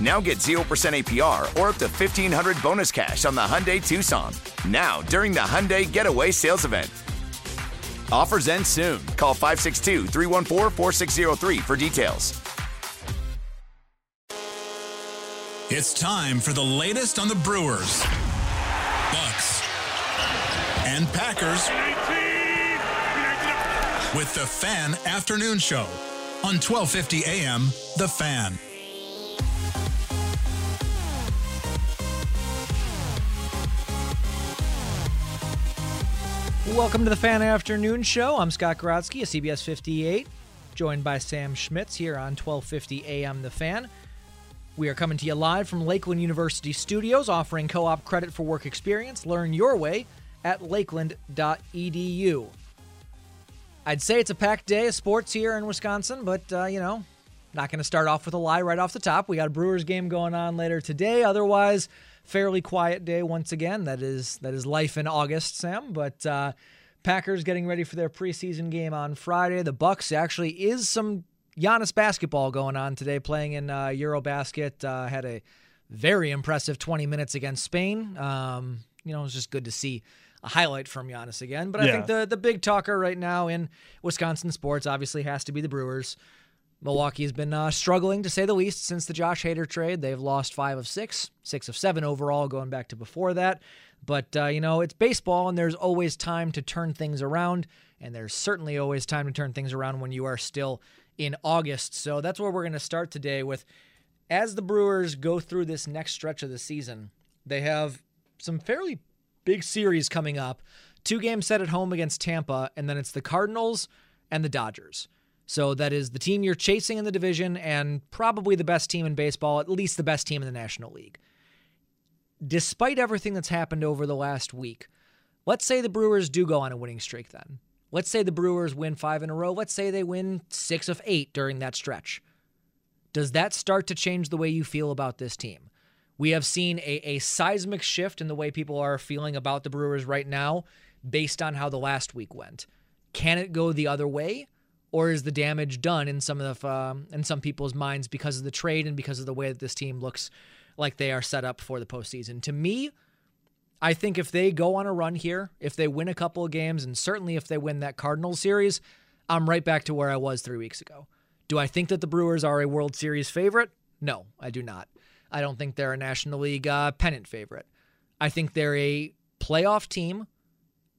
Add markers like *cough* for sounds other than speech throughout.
Now get 0% APR or up to 1500 bonus cash on the Hyundai Tucson. Now, during the Hyundai Getaway Sales Event. Offers end soon. Call 562 314 4603 for details. It's time for the latest on the Brewers, Bucks, and Packers with the Fan Afternoon Show on 1250 AM The Fan. Welcome to the Fan Afternoon Show. I'm Scott Grodsky of CBS 58, joined by Sam Schmitz here on 1250 AM The Fan. We are coming to you live from Lakeland University Studios, offering co op credit for work experience. Learn your way at lakeland.edu. I'd say it's a packed day of sports here in Wisconsin, but, uh, you know, not going to start off with a lie right off the top. We got a Brewers game going on later today. Otherwise, fairly quiet day once again. That is that is life in August, Sam. But uh, Packers getting ready for their preseason game on Friday. The Bucks actually is some Giannis basketball going on today, playing in uh, EuroBasket. Uh, had a very impressive 20 minutes against Spain. Um, you know, it was just good to see a highlight from Giannis again. But I Yeah. think the the big talker right now in Wisconsin sports obviously has to be the Brewers. Milwaukee has been uh, struggling to say the least since the Josh Hader trade. They've lost five of six, six of seven overall, going back to before that. But, uh, you know, it's baseball and there's always time to turn things around. And there's certainly always time to turn things around when you are still in August. So that's where we're going to start today with as the Brewers go through this next stretch of the season, they have some fairly big series coming up. Two games set at home against Tampa, and then it's the Cardinals and the Dodgers. So that is the team you're chasing in the division and probably the best team in baseball, at least the best team in the National League. Despite everything that's happened over the last week, let's say the Brewers do go on a winning streak then. Let's say the Brewers win five in a row. Let's say they win six of eight during that stretch. Does that start to change the way you feel about this team? We have seen a, a seismic shift in the way people are feeling about the Brewers right now based on how the last week went. Can it go the other way? Or is the damage done in some of the, um, in some people's minds because of the trade and because of the way that this team looks like they are set up for the postseason? To me, I think if they go on a run here, if they win a couple of games, and certainly if they win that Cardinals series, I'm right back to where I was three weeks ago. Do I think that the Brewers are a World Series favorite? No, I do not. I don't think they're a National League uh, pennant favorite. I think they're a playoff team,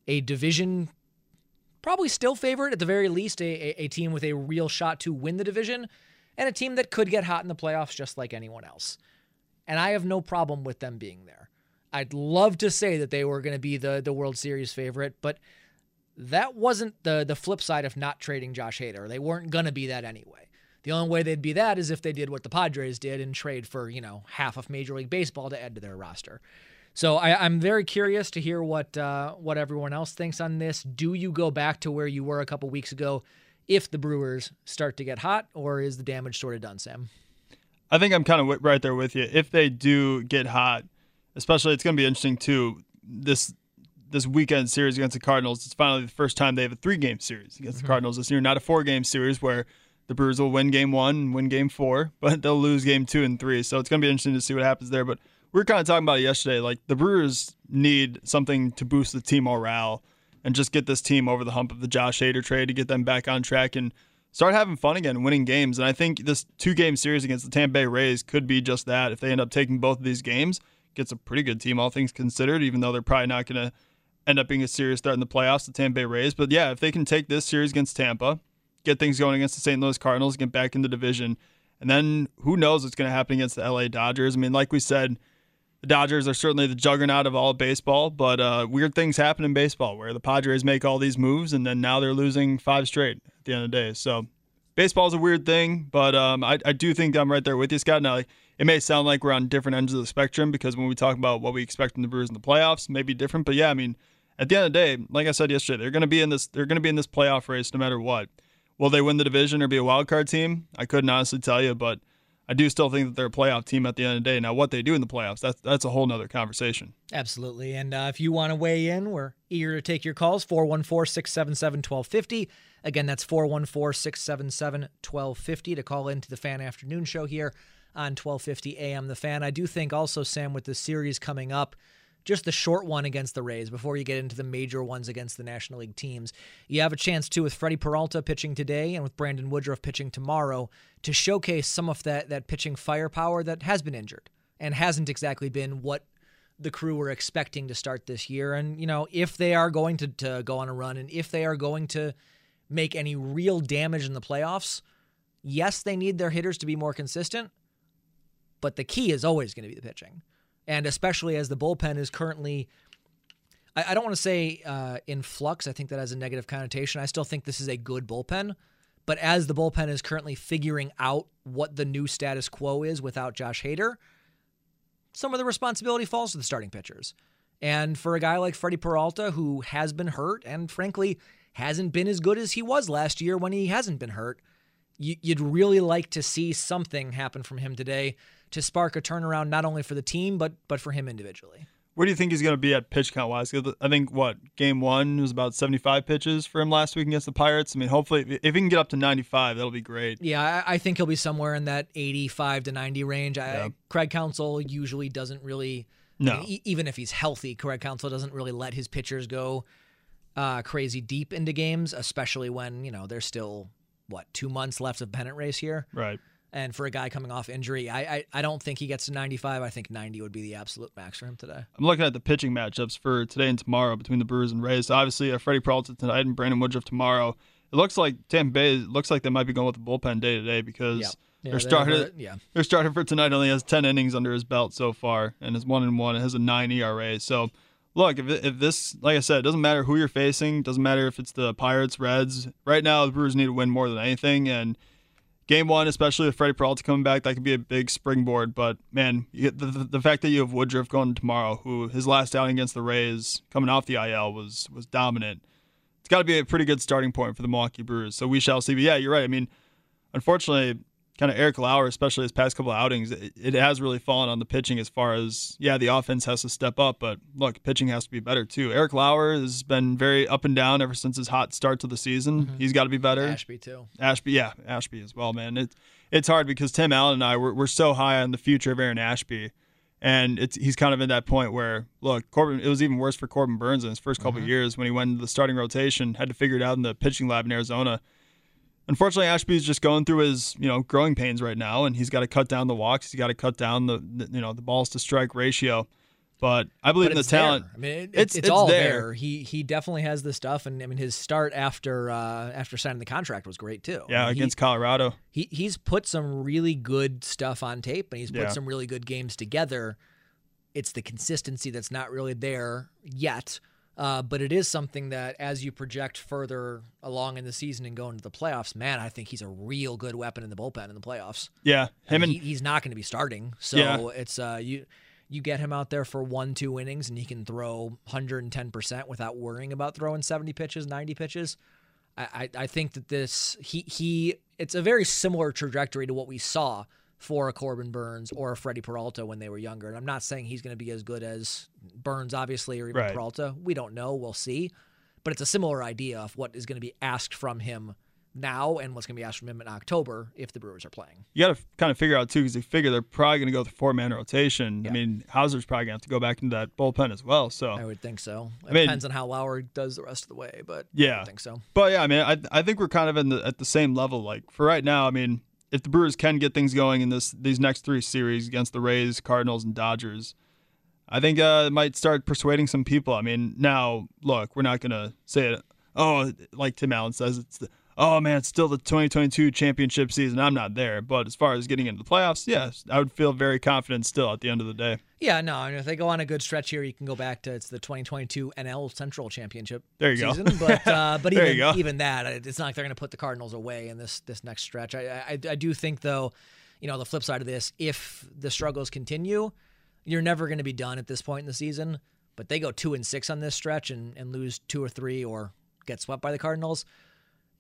a division, probably still favorite at the very least, a, a, a team with a real shot to win the division, and a team that could get hot in the playoffs just like anyone else. And I have no problem with them being there. I'd love to say that they were going to be the the World Series favorite, but that wasn't the the flip side of not trading Josh Hader. They weren't going to be that anyway. The only way they'd be that is if they did what the Padres did and trade for you know half of Major League Baseball to add to their roster. So I, I'm very curious to hear what uh, what everyone else thinks on this. Do you go back to where you were a couple weeks ago if the Brewers start to get hot, or is the damage sort of done, Sam? I think I'm kind of right there with you. If they do get hot, especially it's going to be interesting too. This this weekend series against the Cardinals. It's finally the first time they have a three game series against the Cardinals this year, not a four game series where the Brewers will win game one win game four, *laughs* but they'll lose game two and three. So it's going to be interesting to see what happens there. But we were kind of talking about it yesterday. Like the Brewers need something to boost the team morale and just get this team over the hump of the Josh Hader trade to get them back on track and start having fun again, winning games. And I think this two game series against the Tampa Bay Rays could be just that. If they end up taking both of these games, gets a pretty good team, all things considered, even though they're probably not going to end up being a serious threat in the playoffs, the Tampa Bay Rays. But yeah, if they can take this series against Tampa, get things going against the St. Louis Cardinals, get back in the division, and then who knows what's going to happen against the LA Dodgers. I mean, like we said, the Dodgers are certainly the juggernaut of all of baseball, but uh, weird things happen in baseball where the Padres make all these moves and then now they're losing five straight at the end of the day. So baseball is a weird thing, but um, I, I do think I'm right there with you, Scott. Now, like, it may sound like we're on different ends of the spectrum because when we talk about what we expect from the Brewers in the playoffs, may be different. But yeah, I mean, at the end of the day, like I said yesterday, they're going to be in this. They're going to be in this playoff race no matter what. Will they win the division or be a wild card team? I couldn't honestly tell you, but I do still think that they're a playoff team at the end of the day. Now, what they do in the playoffs, that's that's a whole nother conversation. Absolutely. And uh, if you want to weigh in, we're eager to take your calls 414 677 1250. Again, that's 414 677 1250 to call into the Fan Afternoon Show here on 1250 AM The Fan. I do think also, Sam, with the series coming up, just the short one against the Rays before you get into the major ones against the National League teams. You have a chance too with Freddie Peralta pitching today and with Brandon Woodruff pitching tomorrow to showcase some of that that pitching firepower that has been injured and hasn't exactly been what the crew were expecting to start this year. And, you know, if they are going to, to go on a run and if they are going to make any real damage in the playoffs, yes, they need their hitters to be more consistent, but the key is always going to be the pitching and especially as the bullpen is currently. I, don't want to say uh, in flux. I think that has a negative connotation. I still think this is a good bullpen, but as the bullpen is currently figuring out what the new status quo is without Josh Hader, some of the responsibility falls to the starting pitchers. And for a guy like Freddie Peralta, who has been hurt and frankly hasn't been as good as he was last year when he hasn't been hurt, you'd really like to see something happen from him today to spark a turnaround not only for the team but but for him individually. Where do you think he's going to be at pitch count wise? I think what game one was about 75 pitches for him last week against the Pirates. I mean, hopefully, if he can get up to 95, that'll be great. Yeah, I, think he'll be somewhere in that 85 to 90 range. Yeah. I, Craig Counsell usually doesn't really, no, I mean, even if he's healthy, Craig Counsell doesn't really let his pitchers go uh, crazy deep into games, especially when you know there's still what two months left of pennant race here. Right. And for a guy coming off injury, I, I, I don't think he gets to 95. I think 90 would be the absolute max for him today. I'm looking at the pitching matchups for today and tomorrow between the Brewers and Rays. Obviously, uh, Freddie Peralta tonight and Brandon Woodruff tomorrow. It looks like Tampa Bay looks like they might be going with the bullpen day to day because yeah. Yeah, their starter, yeah. their starter for tonight only has 10 innings under his belt so far and is one and one. It has a nine ERA. So look, if, if this, like I said, it doesn't matter who you're facing, doesn't matter if it's the Pirates, Reds. Right now, the Brewers need to win more than anything, and game one, especially with Freddie Peralta coming back, that could be a big springboard. But man, the, the, the fact that you have Woodruff going tomorrow, who his last outing against the Rays, coming off the IL, was was dominant. It's got to be a pretty good starting point for the Milwaukee Brewers. So we shall see. But yeah, you're right. I mean, unfortunately, kind of Eric Lauer, especially his past couple of outings, it, it, has really fallen on the pitching as far as, yeah, the offense has to step up, but look, pitching has to be better too. Eric Lauer has been very up and down ever since his hot start to the season. Mm-hmm. He's got to be better. Ashby too. Ashby, yeah, Ashby as well, man. It, it's hard because Tim Allen and I, we're, we're so high on the future of Aaron Ashby. And it's he's kind of in that point where look, Corbin. It was even worse for Corbin Burnes in his first couple mm-hmm. years when he went into the starting rotation, had to figure it out in the pitching lab in Arizona unfortunately, Ashby's just going through his you know growing pains right now, and he's got to cut down the walks. He's got to cut down the, the, you know the balls to strike ratio. But I believe but in the talent. There. I mean, it, it's, it's, it's, all there. there. He he definitely has the stuff, and I mean his start after uh, after signing the contract was great too. Yeah, I mean, against he, Colorado. He he's put some really good stuff on tape, and he's put yeah. some really good games together. It's the consistency that's not really there yet. Uh, but it is something that, as you project further along in the season and go into the playoffs, man, I think he's a real good weapon in the bullpen in the playoffs. Yeah, him and, he, he's not going to be starting, so yeah. it's uh, you you get him out there for one two innings and he can throw 110 percent without worrying about throwing 70 pitches, 90 pitches. I, I I think that this he he it's a very similar trajectory to what we saw for a Corbin Burnes or a Freddie Peralta when they were younger. And I'm not saying he's going to be as good as Burnes, obviously, or even right. Peralta. We don't know. We'll see. But it's a similar idea of what is going to be asked from him now and what's going to be asked from him in October if the Brewers are playing. You got to kind of figure out too, because they figure they're probably going to go with four man rotation. Yeah. I mean, Houser's probably going to have to go back into that bullpen as well. So I would think so. It I mean- depends on how Lauer does the rest of the way, but Yeah. I think so. But yeah, I mean, I I think we're kind of in the at the same level. Like for right now, I mean, if the Brewers can get things going in this these next three series against the Rays, Cardinals, and Dodgers, I think uh, it might start persuading some people. I mean, now look, we're not gonna say it. Oh, like Tim Allen says, it's the oh man, it's still the 2022 championship season. I'm not there, but as far as getting into the playoffs, yes, I would feel very confident still at the end of the day. Yeah, no, I mean, if they go on a good stretch here, you can go back to it's the 2022 NL Central Championship There you go. season. But *laughs* uh, but even go. even that, it's not like they're going to put the Cardinals away in this this next stretch. I, I I do think though, you know, the flip side of this, if the struggles continue, you're never going to be done at this point in the season. But they go two and six on this stretch and, and lose two or three or get swept by the Cardinals,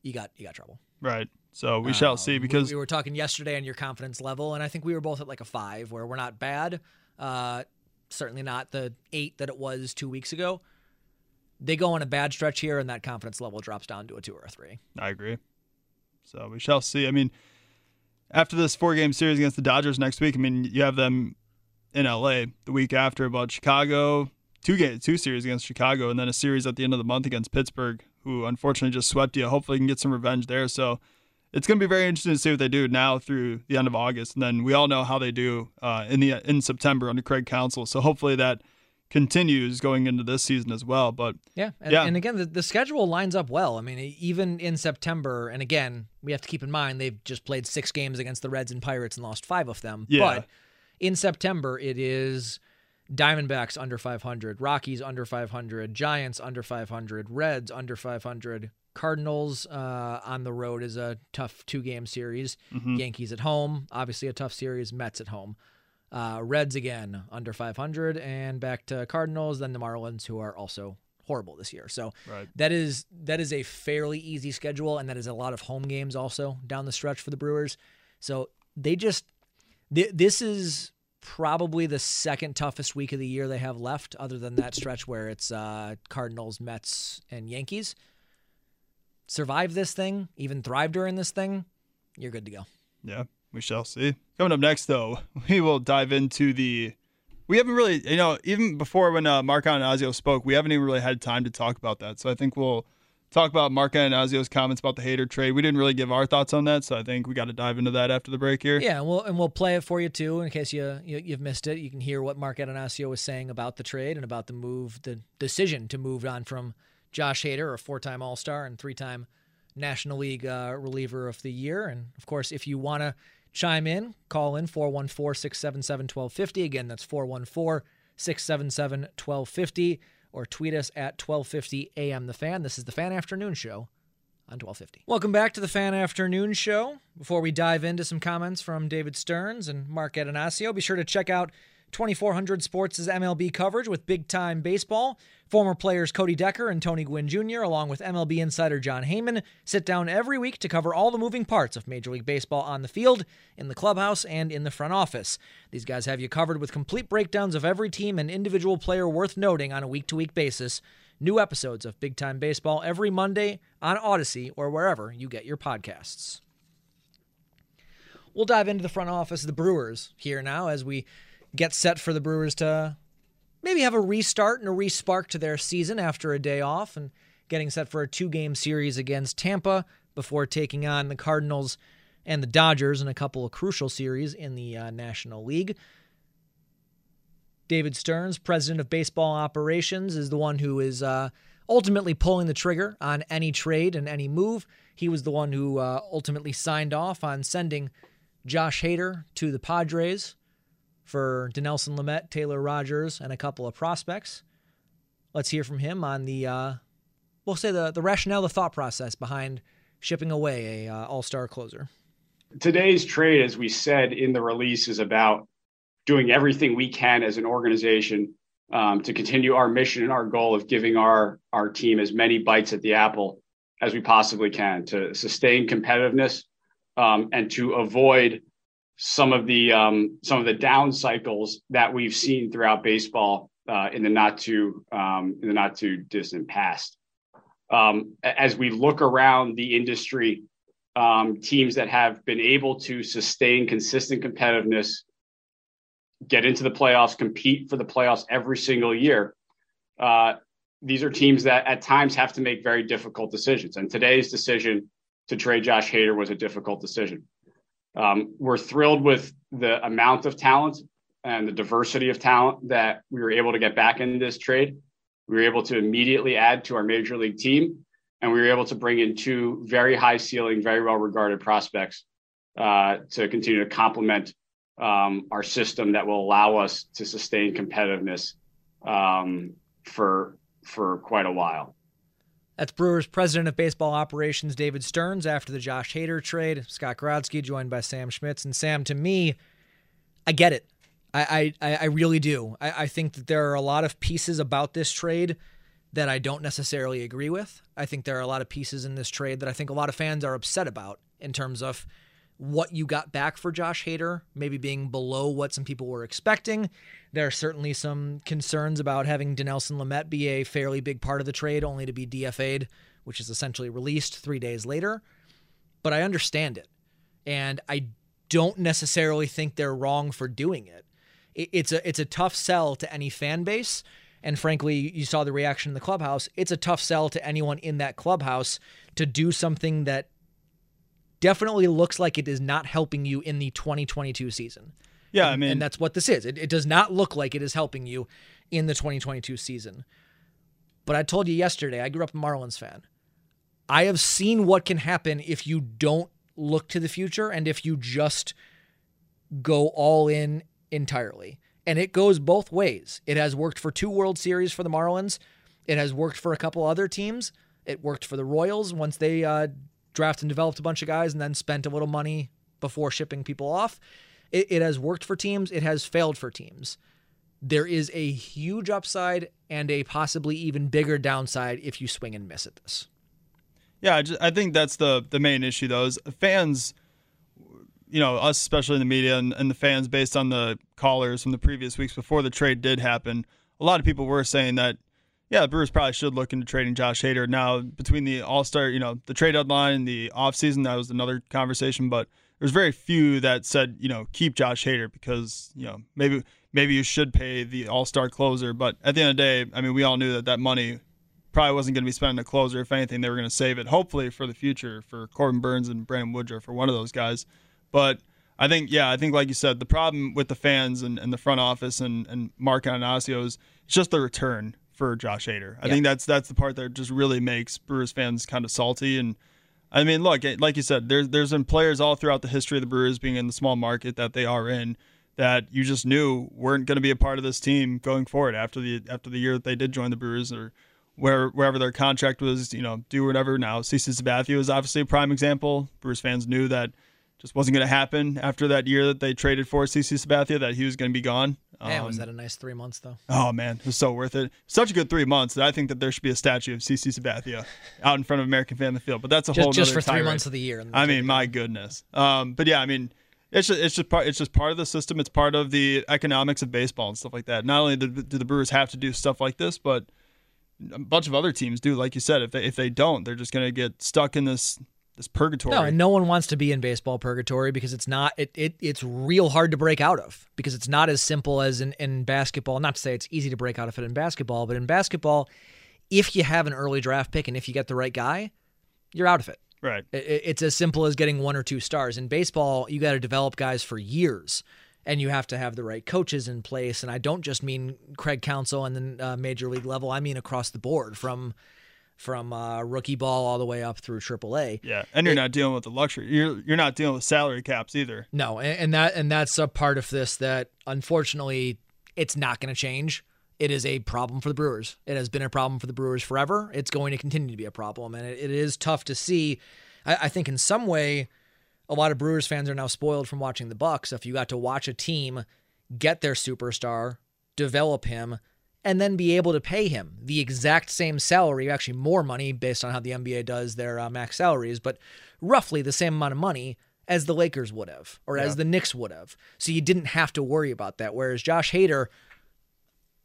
you got you got trouble. Right. So we shall Um, see we- because we, were talking yesterday on your confidence level, and I think we were both at like a five, where we're not bad. Uh, certainly not the eight that it was two weeks ago. They go on a bad stretch here, and that confidence level drops down to a two or a three. I agree. So we shall see. I mean, after this four game series against the Dodgers next week, I mean, you have them in LA the week after, about Chicago, two game, two series against Chicago, and then a series at the end of the month against Pittsburgh, who unfortunately just swept you. Hopefully, you can get some revenge there. So it's going to be very interesting to see what they do now through the end of August, and then we all know how they do uh, in the in September under Craig Counsell. So hopefully that continues going into this season as well. But Yeah, and, Yeah. and again, the, the schedule lines up well. I mean, even in September, and again, we have to keep in mind they've just played six games against the Reds and Pirates and lost five of them. Yeah. But in September, it is Diamondbacks under 500, Rockies under 500, Giants under 500, Reds under 500. Cardinals uh, on the road is a tough two game series. Yankees at home, obviously a tough series. Mets at home. Uh, Reds again under 500, and back to Cardinals. Then the Marlins, who are also horrible this year. So Right. that is that is a fairly easy schedule, and that is a lot of home games also down the stretch for the Brewers. So they just th- this is probably the second toughest week of the year they have left, other than that stretch where it's uh, Cardinals, Mets, and Yankees. Survive this thing, even thrive during this thing, you're good to go. Yeah, we shall see. Coming up next, though, *laughs* we will dive into the. We haven't really, you know, even before when uh, Mark Attanasio spoke, we haven't even really had time to talk about that. So I think we'll talk about Mark Attanasio's comments about the Hader trade. We didn't really give our thoughts on that, so I think we got to dive into that after the break here. Yeah, and we'll and we'll play it for you too in case you, you you've missed it. You can hear what Mark Attanasio was saying about the trade and about the move, the decision to move on from Josh Hader, a four-time All-Star and three-time National League uh, reliever of the year. And of course, if you want to chime in, call in 414-677-1250. Again, that's 414-677-1250 or tweet us at 1250 AM the fan. This is the Fan Afternoon Show on 1250. Welcome back to the Fan Afternoon Show. Before we dive into some comments from David Stearns and Mark Attanasio, be sure to check out 2400 Sports' is MLB coverage with Big Time Baseball. Former players Cody Decker and Tony Gwynn Jr., along with MLB insider Jon Heyman, sit down every week to cover all the moving parts of Major League Baseball on the field, in the clubhouse, and in the front office. These guys have you covered with complete breakdowns of every team and individual player worth noting on a week to week basis. New episodes of Big Time Baseball every Monday on Odyssey or wherever you get your podcasts. We'll dive into the front office of the Brewers here now as we get set for the Brewers to maybe have a restart and a respark to their season after a day off and getting set for a two game series against Tampa before taking on the Cardinals and the Dodgers in a couple of crucial series in the uh, National League. David Stearns, president of baseball operations, is the one who is uh, ultimately pulling the trigger on any trade and any move. He was the one who uh, ultimately signed off on sending Josh Hader to the Padres for Dinelson Lamet, Taylor Rogers, and a couple of prospects. Let's hear from him on the, uh, we'll say the the rationale, the thought process behind shipping away a uh, All Star closer. today's trade, as we said in the release, is about doing everything we can as an organization um, to continue our mission and our goal of giving our our team as many bites at the apple as we possibly can to sustain competitiveness um, and to avoid some of the um, some of the down cycles that we've seen throughout baseball uh, in the not too um, in the not too distant past. Um, as we look around the industry um, teams that have been able to sustain consistent competitiveness, get into the playoffs, compete for the playoffs every single year. Uh, these are teams that at times have to make very difficult decisions. And today's decision to trade Josh Hader was a difficult decision. Um, we're thrilled with the amount of talent and the diversity of talent that we were able to get back in this trade. We were able to immediately add to our major league team, and we were able to bring in two very high ceiling, very well regarded prospects uh, to continue to complement um, our system that will allow us to sustain competitiveness um, for for quite a while. That's Brewers president of baseball operations David Stearns after the Josh Hader trade. Scott Grodsky joined by Sam Schmitz. And Sam, to me, I get it. I I, I really do. I, I think that there are a lot of pieces about this trade that I don't necessarily agree with. I think there are a lot of pieces in this trade that I think a lot of fans are upset about in terms of what you got back for Josh Hader, maybe being below what some people were expecting. There are certainly some concerns about having Dinelson Lamet be a fairly big part of the trade, only to be DFA'd, which is essentially released three days later. But I understand it. And I don't necessarily think they're wrong for doing it. It's a it's a tough sell to any fan base. And frankly, you saw the reaction in the clubhouse. It's a tough sell to anyone in that clubhouse to do something that definitely looks like it is not helping you in the 2022 season. Yeah, and, I mean, and that's what this is. It, it does not look like it is helping you in the 2022 season. But I told you yesterday, I grew up a Marlins fan. I have seen what can happen if you don't look to the future and if you just go all in entirely. And it goes both ways. It has worked for two World Series for the Marlins. It has worked for a couple other teams. It worked for the Royals once they uh, drafted and developed a bunch of guys and then spent a little money before shipping people off. It, it has worked for teams. It has failed for teams. There is a huge upside and a possibly even bigger downside if you swing and miss at this. Yeah, I, just, I think that's the the main issue though. Is fans, you know, us especially in the media and, and the fans, based on the callers from the previous weeks before the trade did happen, a lot of people were saying that yeah, the Brewers probably should look into trading Josh Hader. Now, between the All Star, you know, the trade deadline and the offseason, that was another conversation. But there's very few that said, you know, keep Josh Hader because, you know, maybe maybe you should pay the All Star closer. But at the end of the day, I mean, we all knew that that money probably wasn't going to be spent on a closer. If anything, they were going to save it, hopefully, for the future for Corbin Burnes and Brandon Woodruff for one of those guys. But I think, yeah, I think, like you said, the problem with the fans and, and the front office and, and Mark Attanasio is it's just the return for Josh Hader. I think that's that's the part that just really makes Brewers fans kind of salty. And I mean, look, like you said, there's there's been players all throughout the history of the Brewers being in the small market that they are in that you just knew weren't going to be a part of this team going forward after the after the year that they did join the Brewers or where wherever their contract was, you know, do whatever. Now, CC Sabathia is obviously a prime example. Brewers fans knew that just wasn't going to happen after that year that they traded for CC Sabathia that he was going to be gone. Man, um, was that a nice three months though? Oh man, it was so worth it. Such a good three months that I think that there should be a statue of CC Sabathia out in front of American Family Field. But that's a just, whole just for three months of the year. I mean, my goodness. Um, but yeah, I mean, it's just it's just part it's just part of the system. It's part of the economics of baseball and stuff like that. Not only do, do the Brewers have to do stuff like this, but a bunch of other teams do. Like you said, if they if they don't, they're just going to get stuck in this this purgatory. No, and no one wants to be in baseball purgatory because it's not it, it it's real hard to break out of because it's not as simple as in, in basketball. Not to say it's easy to break out of it in basketball, but in basketball, if you have an early draft pick and if you get the right guy, you're out of it. Right. It, it's as simple as getting one or two stars. In baseball, you got to develop guys for years. And you have to have the right coaches in place. And I don't just mean Craig Counsell and the uh, major league level. I mean across the board from from uh, rookie ball all the way up through AAA. Yeah, and you're it, not dealing with the luxury. You're you're not dealing with salary caps either. No, and, and that and that's a part of this that unfortunately it's not going to change. It is a problem for the Brewers. It has been a problem for the Brewers forever. It's going to continue to be a problem, and it, it is tough to see. I, I think in some way, a lot of Brewers fans are now spoiled from watching the Bucks. If you got to watch a team get their superstar, develop him, and then be able to pay him the exact same salary, actually more money based on how the NBA does their uh, max salaries, but roughly the same amount of money as the Lakers would have or yeah. as the Knicks would have. So you didn't have to worry about that. Whereas Josh Hader,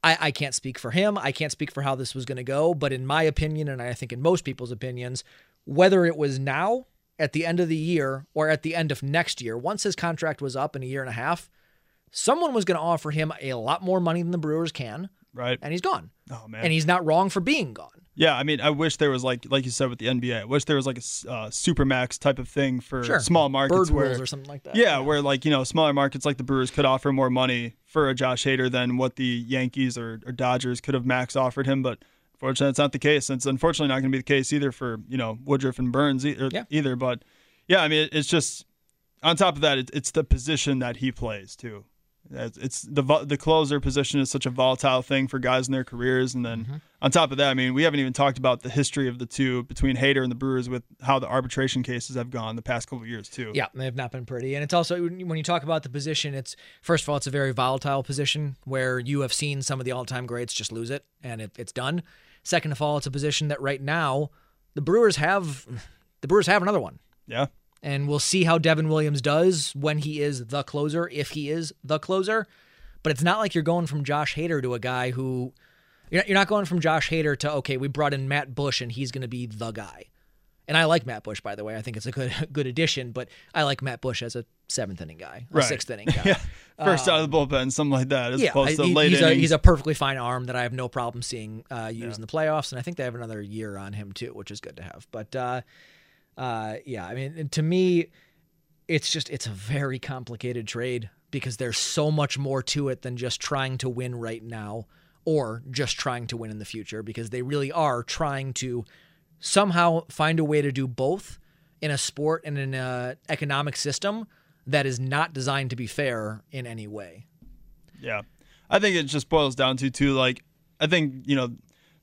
I, I can't speak for him. I can't speak for how this was going to go. But in my opinion, and I think in most people's opinions, whether it was now at the end of the year or at the end of next year, once his contract was up in a year and a half, someone was going to offer him a lot more money than the Brewers can. Right. And he's gone. Oh man. And he's not wrong for being gone. Yeah, I mean, I wish there was like, like you said with the NBA, I wish there was like a uh, supermax type of thing for Sure. small markets Bird where, or something like that. Yeah, where like you know smaller markets like the Brewers could offer more money for a Josh Hader than what the Yankees or, or Dodgers could have max offered him. But unfortunately, that's not the case. And it's unfortunately not going to be the case either for you know Woodruff and Burnes e- or- Yeah. either. But yeah, I mean, it's just on top of that, it, it's the position that he plays too. It's the the closer position is such a volatile thing for guys in their careers, and then Mm-hmm. on top of that, I mean, we haven't even talked about the history of the two between Hader and the Brewers with how the arbitration cases have gone the past couple of years too. Yeah, they've not been pretty. And it's also when you talk about the position, it's first of all, it's a very volatile position where you have seen some of the all-time greats just lose it and it, it's done. Second of all, it's a position that right now the Brewers have the Brewers have another one. yeah. And we'll see how Devin Williams does when he is the closer, if he is the closer. But it's not like you're going from Josh Hader to a guy who you're not, going from Josh Hader to okay, we brought in Matt Bush and he's going to be the guy. And I like Matt Bush, by the way. I think it's a good *laughs* good addition. But I like Matt Bush as a seventh inning guy, a Right. sixth inning *laughs* guy. yeah, first out of the bullpen, something like that, as Yeah, opposed to he- late he's, a, he's a perfectly fine arm that I have no problem seeing uh, used in the playoffs, and I think they have another year on him too, which is good to have. But uh, uh, yeah, I mean, to me, it's just it's a very complicated trade because there's so much more to it than just trying to win right now or just trying to win in the future because they really are trying to somehow find a way to do both in a sport and in an economic system that is not designed to be fair in any way. Yeah. I think it just boils down to too like I think, you know,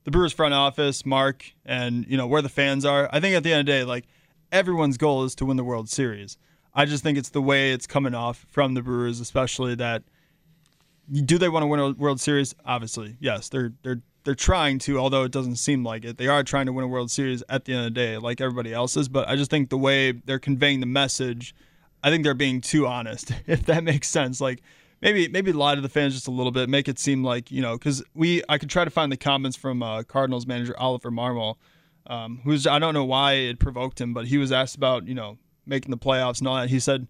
the Brewers front office, Mark, and you know, where the fans are, I think at the end of the day, like everyone's goal is to win the World Series. I just think it's the way it's coming off from the Brewers, especially that do they want to win a World Series? Obviously, yes. They're they're they're trying to, although it doesn't seem like it. They are trying to win a World Series at the end of the day, like everybody else is. But I just think the way they're conveying the message, I think they're being too honest, *laughs* if that makes sense. Like maybe maybe lie to the fans just a little bit, make it seem like you know, because we I could try to find the comments from uh, Cardinals manager Oliver Marmol, um, who's I don't know why it provoked him, but he was asked about you know making the playoffs and all that. He said,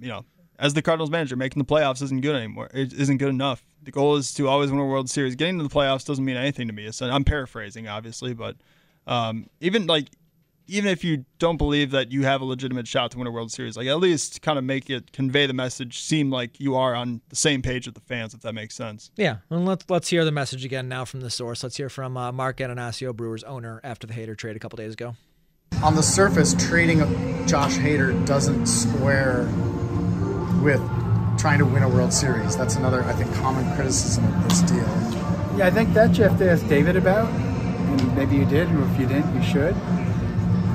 you know, as the Cardinals manager, making the playoffs isn't good anymore. It isn't good enough. The goal is to always win a World Series. Getting to the playoffs doesn't mean anything to me. I'm paraphrasing, obviously, but um, even like even if you don't believe that you have a legitimate shot to win a World Series, like at least kind of make it convey the message, seem like you are on the same page with the fans, if that makes sense. Yeah, and let's let's hear the message again now from the source. Let's hear from uh, Mark Attanasio, Brewers owner, after the Hader trade a couple days ago. on the surface, trading Josh Hader doesn't square with trying to win a World Series. That's another, I think, common criticism of this deal. Yeah, I think that you have to ask David about, and maybe you did, or if you didn't, you should.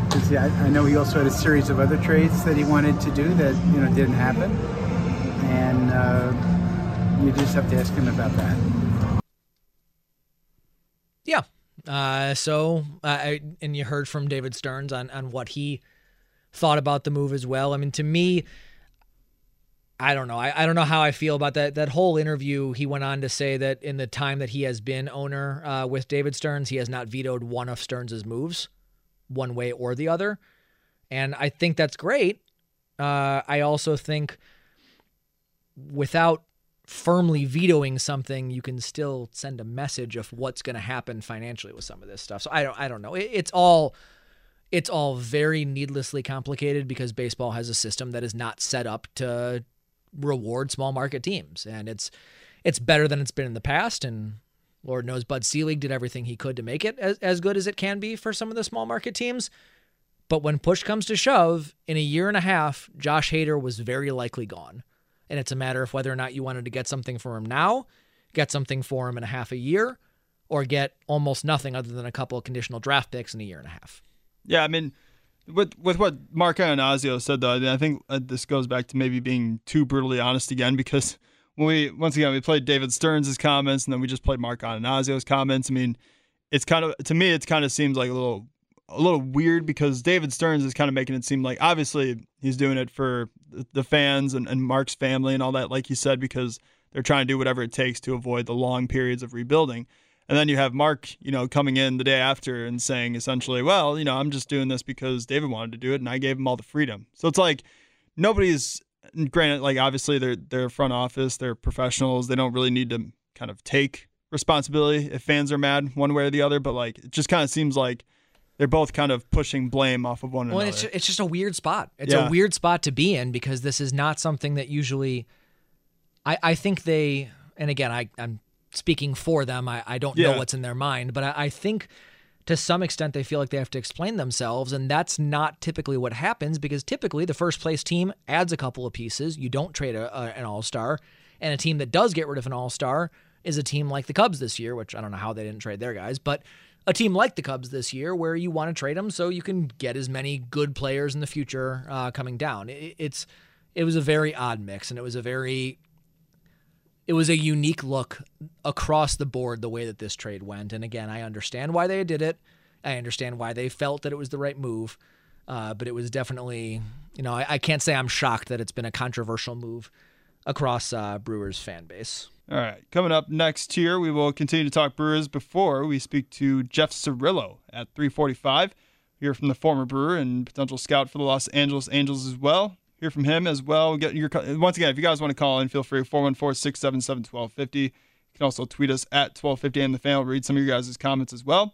'Cause, yeah, I, I know he also had a series of other trades that he wanted to do that you know didn't happen, and uh, you just have to ask him about that. Yeah. Uh, so, uh, I, and you heard from David Stearns on on what he thought about the move as well. I mean, to me, I don't know. I, I don't know how I feel about that. That whole interview, he went on to say that in the time that he has been owner uh, with David Stearns, he has not vetoed one of Stearns' moves, one way or the other. And I think that's great. Uh, I also think without firmly vetoing something, you can still send a message of what's going to happen financially with some of this stuff. So I don't, I don't know. It, it's all, it's all very needlessly complicated because baseball has a system that is not set up to reward small market teams, and it's, it's better than it's been in the past. And Lord knows Bud Selig did everything he could to make it as, as good as it can be for some of the small market teams. But when push comes to shove, in a year and a half, Josh Hader was very likely gone. And it's a matter of whether or not you wanted to get something for him now, get something for him in a half a year, or get almost nothing other than a couple of conditional draft picks in a year and a half. Yeah, I mean, with with what Mark Attanasio said though, I think uh, this goes back to maybe being too brutally honest again because we once again we played David Stearns' comments and then we just played Mark Attanasio's comments. I mean, it's kind of to me it kind of seems like a little a little weird because David Stearns is kind of making it seem like obviously he's doing it for the fans and, and Mark's family and all that, like you said, because they're trying to do whatever it takes to avoid the long periods of rebuilding. And then you have Mark, you know, coming in the day after and saying essentially, well, you know, I'm just doing this because David wanted to do it and I gave him all the freedom. So it's like nobody's granted, like obviously they're they're front office, they're professionals. They don't really need to kind of take responsibility if fans are mad one way or the other. But like it just kind of seems like they're both kind of pushing blame off of one well, another. Well, it's it's just a weird spot. It's Yeah. a weird spot to be in because this is not something that usually. I I think they and again I I'm speaking for them. I I don't know what's in their mind, but I, I think to some extent they feel like they have to explain themselves, and that's not typically what happens because typically the first place team adds a couple of pieces. You don't trade a, a, an all star, and a team that does get rid of an all star is a team like the Cubs this year, which I don't know how they didn't trade their guys, but a team like the Cubs this year where you want to trade them so you can get as many good players in the future uh, coming down. It, it's it was a very odd mix, and it was a very it was a unique look across the board the way that this trade went. And again, I understand why they did it. I understand why they felt that it was the right move. Uh, but it was definitely, you know, I, I can't say I'm shocked that it's been a controversial move across uh, Brewers fan base. All right. Coming up next here, we will continue to talk Brewers before we speak to Jeff Cirillo at 345. Hear from the former Brewer and potential scout for the Los Angeles Angels as well. Hear from him as well. Get your Once again, if you guys want to call in, feel free 414 677 1250. You can also tweet us at 1250 and the fan will read some of your guys' comments as well.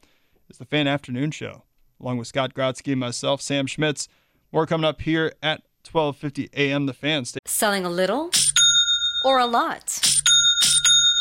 It's the Fan Afternoon Show, along with Scott Grodsky and myself, Sam Schmitz. More coming up here at 1250 a.m. The Fan. Stay- Selling a little or a lot?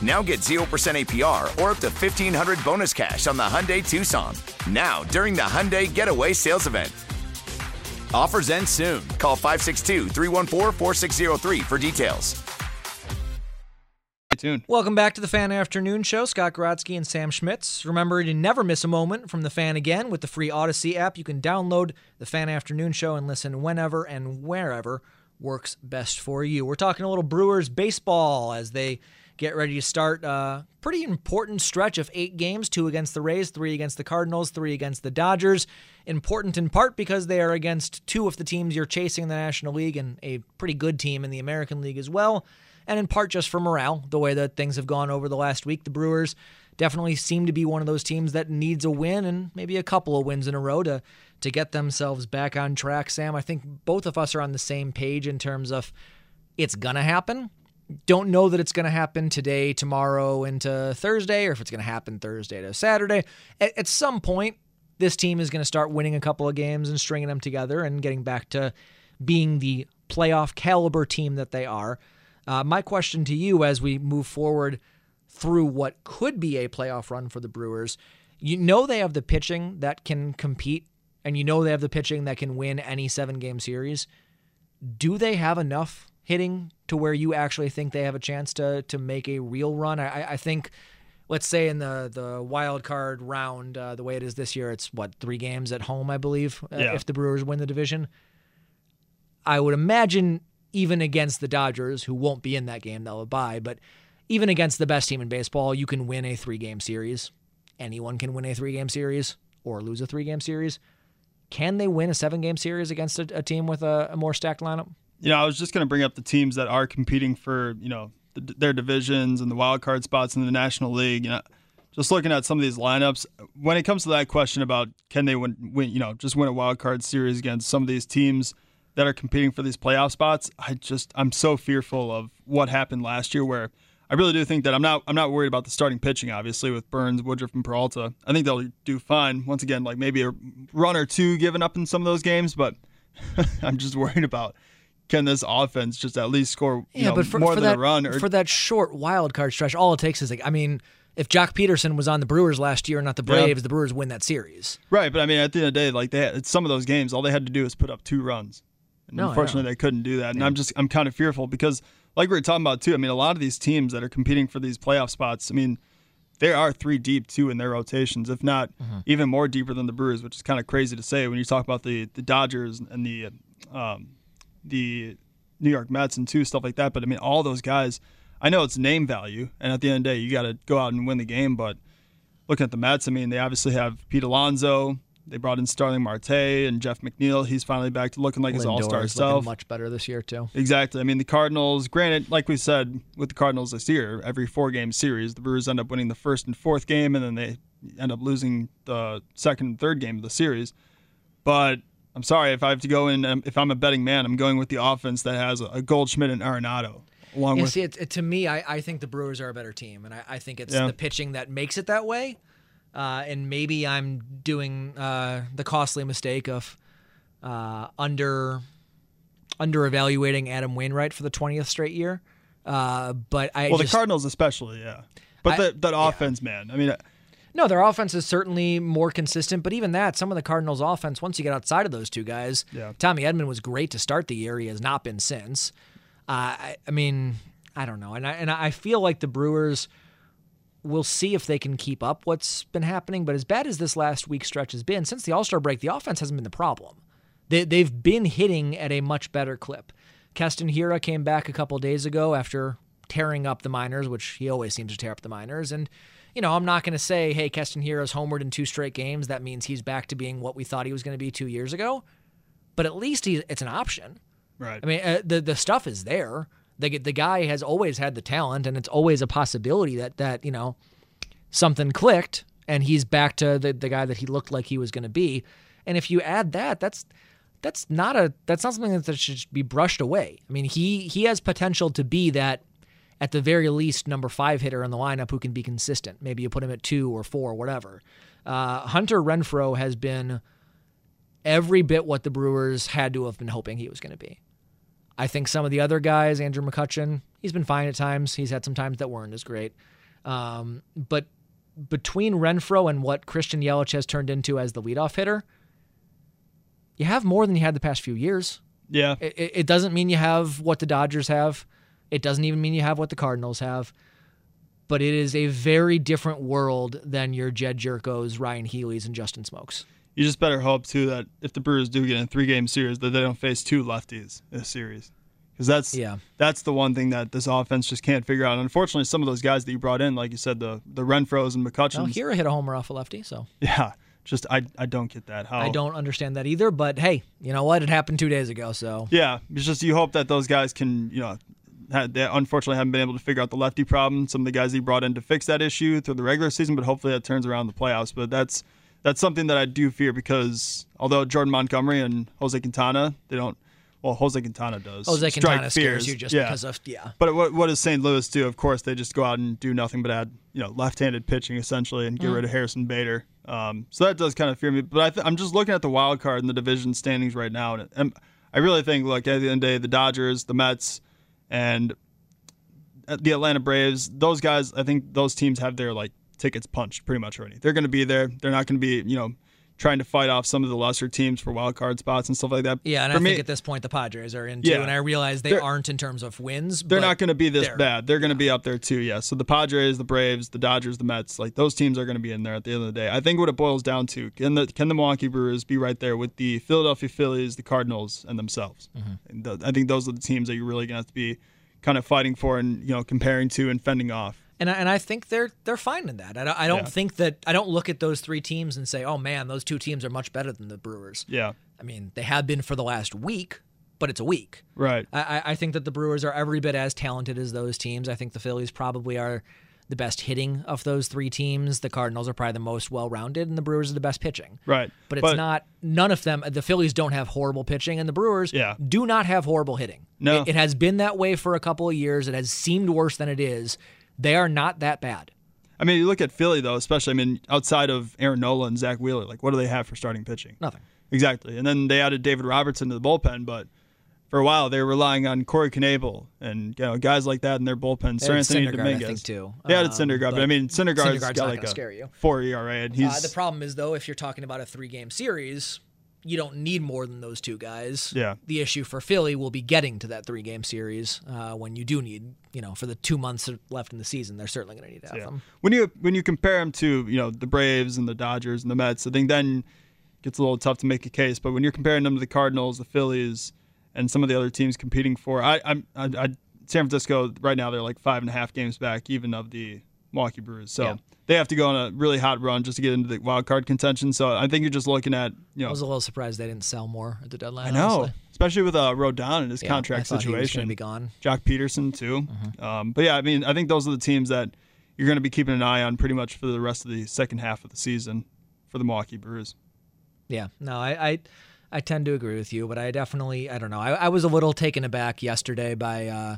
Now get 0% APR or up to 1500 bonus cash on the Hyundai Tucson. Now, during the Hyundai Getaway Sales Event. Offers end soon. Call 562 314 4603 for details. tuned. Welcome back to the Fan Afternoon Show. Scott Grodsky and Sam Schmitz. Remember to never miss a moment from the Fan again with the free Odyssey app. You can download the Fan Afternoon Show and listen whenever and wherever works best for you. We're talking a little Brewers baseball as they get ready to start a pretty important stretch of eight games two against the Rays, three against the Cardinals, three against the Dodgers. Important in part because they are against two of the teams you're chasing in the National League and a pretty good team in the American League as well. And in part just for morale, the way that things have gone over the last week. The Brewers definitely seem to be one of those teams that needs a win and maybe a couple of wins in a row to to get themselves back on track. Sam, I think both of us are on the same page in terms of it's gonna happen don't know that it's going to happen today, tomorrow, into Thursday, or if it's going to happen Thursday to Saturday. At, at some point, this team is going to start winning a couple of games and stringing them together and getting back to being the playoff caliber team that they are. Uh, my question to you as we move forward through what could be a playoff run for the Brewers, you know they have the pitching that can compete, and you know they have the pitching that can win any seven game series. Do they have enough hitting to where you actually think they have a chance to to make a real run. I, I think, let's say in the the wild card round, uh, the way it is this year, it's what three games at home, I believe, uh, if the Brewers win the division. I would imagine even against the Dodgers, who won't be in that game, they'll buy, but even against the best team in baseball, you can win a three game series. Anyone can win a three game series or lose a three game series. Can they win a seven game series against a, a team with a, a more stacked lineup? You know, I was just going to bring up the teams that are competing for, you know, the, their divisions and the wild card spots in the National League. You know, just looking at some of these lineups, when it comes to that question about can they win, win, you know, just win a wild card series against some of these teams that are competing for these playoff spots, I just I'm so fearful of what happened last year where I really do think that I'm not I'm not worried about the starting pitching obviously with Burnes, Woodruff and Peralta. I think they'll do fine. Once again, like maybe a run or two given up in some of those games, but *laughs* I'm just worried about can this offense just at least score yeah, know, but for, more for than that, a run? Or... For that short wild card stretch, all it takes is like I mean, if Joc Pederson was on the Brewers last year, and not the Braves, yeah. the Brewers win that series. Right, but I mean, at the end of the day, like they had, some of those games, all they had to do was put up two runs. And no, unfortunately, they couldn't do that, and yeah. I'm just I'm kind of fearful because, like we were talking about too. I mean, a lot of these teams that are competing for these playoff spots, I mean. They are three deep too in their rotations, if not mm-hmm. even more deeper than the Brewers, which is kind of crazy to say when you talk about the the Dodgers and the um, the New York Mets and two stuff like that. But I mean, all those guys, I know it's name value, and at the end of the day, you got to go out and win the game. But looking at the Mets, I mean, they obviously have Pete Alonso. They brought in Starling Marte and Jeff McNeil. He's finally back to looking like his All Star self. Much better this year too. Exactly. I mean, the Cardinals. Granted, like we said with the Cardinals this year, every four game series, the Brewers end up winning the first and fourth game, and then they end up losing the second and third game of the series. But I'm sorry if I have to go in. Um, if I'm a betting man, I'm going with the offense that has a Goldschmidt and Arenado. Along yeah, with see, it, it, to me, I, I think the Brewers are a better team, and I, I think it's yeah. the pitching that makes it that way. Uh, and maybe I'm doing uh, the costly mistake of uh, under under evaluating Adam Wainwright for the 20th straight year. Uh, but I well, just, the Cardinals especially, yeah. But I, that that offense, yeah. man. I mean, no, their offense is certainly more consistent, but even that, some of the Cardinals' offense, once you get outside of those two guys, yeah. Tommy Edman was great to start the year. He has not been since. Uh, I, I, mean, I don't know, and I and I feel like the Brewers will see if they can keep up what's been happening. But as bad as this last week stretch has been, since the All Star break, the offense hasn't been the problem. They, they've been hitting at a much better clip. Keston Hiura came back a couple days ago after tearing up the minors, which he always seems to tear up the minors, and you know, I'm not going to say, hey, Keston Hiura's homered in two straight games. That means he's back to being what we thought he was going to be two years ago. But at least he, it's an option. Right. I mean, uh, the the stuff is there. The the guy has always had the talent, and it's always a possibility that that you know something clicked, and he's back to the the guy that he looked like he was going to be. And if you add that, that's that's not a that's not something that should be brushed away. I mean, he he has potential to be that at the very least number five hitter in the lineup who can be consistent. Maybe you put him at two or four, whatever. Uh, Hunter Renfroe has been every bit what the Brewers had to have been hoping he was going to be. I think some of the other guys, Andrew McCutchen, he's been fine at times. He's had some times that weren't as great. Um, but between Renfro and what Christian Yelich has turned into as the leadoff hitter, you have more than you had the past few years. Yeah. It, it doesn't mean you have what the Dodgers have. It doesn't even mean you have what the Cardinals have, but it is a very different world than your Jedd Gyorkos, Ryan Healy's, and Justin Smoaks. You just better hope too that if the Brewers do get in a three-game series, that they don't face two lefties in a series. because that's Yeah. that's the one thing that this offense just can't figure out. Unfortunately, some of those guys that you brought in, like you said, the the Renfroes and McCutchens, Well, Hiura hit a homer off a lefty, so yeah, just I I don't get that. How I don't understand that either. But hey, you know what? It happened two days ago, so Yeah, it's just you hope that those guys can, you know, had, they unfortunately haven't been able to figure out the lefty problem. Some of the guys he brought in to fix that issue through the regular season, but hopefully that turns around the playoffs. But that's that's something that I do fear because although Jordan Montgomery and Jose Quintana, they don't. Well, Jose Quintana does. Jose Quintana scares fears. you just yeah. because of yeah. But what what does St. Louis do? Of course, they just go out and do nothing but add you know left-handed pitching essentially and get Mm. rid of Harrison Bader. Um, so that does kind of fear me. But I th- I'm just looking at the wild card in the division standings right now, and, and I really think look at the end of the day, the Dodgers, the Mets, and uh, the Atlanta Braves. Those guys, I think those teams have their like tickets punched pretty much already. They're going to be there. They're not going to be you know trying to fight off some of the lesser teams for wild card spots and stuff like that. Yeah, and For I me- think at this point the Padres are in too, Yeah. and I realize they aren't in terms of wins. they're not going to be this they're- bad. They're going to be up there too. Yeah. So the Padres, the Braves, the Dodgers, the Mets, like those teams are going to be in there at the end of the day. I think what it boils down to can the can the Milwaukee Brewers be right there with the Philadelphia Phillies, the Cardinals, and themselves. Mm-hmm. And th- I think those are the teams that you're really going to have to be kind of fighting for and you know comparing to and fending off. And I, and I think they're they're fine in that. I don't, I don't Yeah. think that I don't look at those three teams and say, oh man, those two teams are much better than the Brewers. Yeah. I mean, they have been for the last week, but it's a week. Right. I, I- think that the Brewers are every bit as talented as those teams. I think the Phillies probably are the best hitting of those three teams. The Cardinals are probably the most well rounded, and the Brewers are the best pitching. Right. But it's not none of them. The Phillies don't have horrible pitching, and the Brewers Yeah. do not have horrible hitting. No. It, it has been that way for a couple of years. It has seemed worse than it is. They are not that bad. I mean, you look at Philly though, especially. I mean, outside of Aaron Nola and Zack Wheeler, like what do they have for starting pitching? Nothing. Exactly. And then they added David Robertson to the bullpen, but for a while they were relying on Corey Knebel and you know guys like that in their bullpen. They Sir Anthony Syndergaard, I think, too. They added Um, Syndergaard, but, but I mean Syndergaard's Syndergaard's got like a scare you. four ERA, and he's Uh, the problem is though, if you're talking about a three game series, you don't need more than those two guys. Yeah. The issue for Philly will be getting to that three game series uh, when you do need, you know, for the two months left in the season, they're certainly going to need to have yeah. them. When you when you compare them to you know the Braves and the Dodgers and the Mets, I think then it gets a little tough to make a case. But when you're comparing them to the Cardinals, the Phillies, and some of the other teams competing for, I I'm I, I San Francisco right now they're like five and a half games back even of the Milwaukee Brewers. So Yeah. they have to go on a really hot run just to get into the wild card contention. So I think you're just looking at you know. I was a little surprised they didn't sell more at the deadline. I know, honestly. especially with uh, Rodon and his Yeah, contract situation. be gone. Mm-hmm. Joc Pederson too. Um, but yeah, I mean, I think those are the teams that you're going to be keeping an eye on pretty much for the rest of the second half of the season for the Milwaukee Brewers. Yeah, no, I, I, I tend to agree with you, but I definitely, I don't know. I, I was a little taken aback yesterday by uh,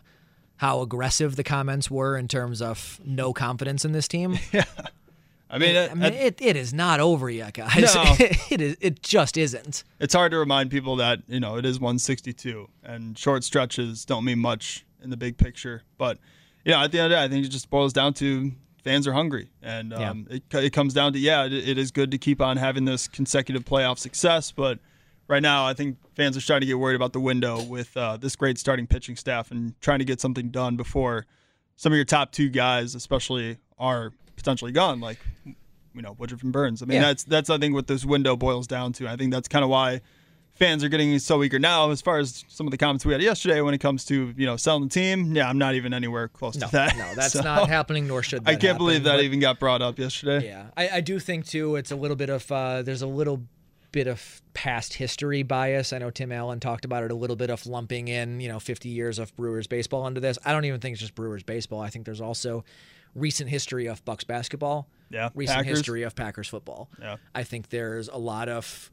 how aggressive the comments were in terms of no confidence in this team. *laughs* yeah, I mean, I mean, it, it is not over yet, guys. No. *laughs* it is. It just isn't. it's hard to remind people that you know it is 162 and short stretches don't mean much in the big picture. But yeah, at the end of the day, I think it just boils down to fans are hungry, and Yeah. um, it, it comes down to yeah, it, it is good to keep on having this consecutive playoff success, but. Right now, I think fans are starting to get worried about the window with uh, this great starting pitching staff and trying to get something done before some of your top two guys, especially, are potentially gone. Like you know Woodruff and Burnes. I mean, Yeah. that's that's I think what this window boils down to. I think that's kind of why fans are getting so eager now. As far as some of the comments we had yesterday when it comes to you know selling the team, yeah, I'm not even anywhere close No, to that. no, that's So, not happening. Nor should *laughs* that I can't believe that even got brought up yesterday. Yeah, I, I do think too. It's a little bit of uh, there's a little bit of past history bias. I know Tim Allen talked about it a little bit of lumping in you know 50 years of Brewers baseball into this. I don't even think it's just Brewers baseball. I think there's also recent history of Bucks basketball. Yeah, recent Packers. history of Packers football. Yeah. I think there's a lot of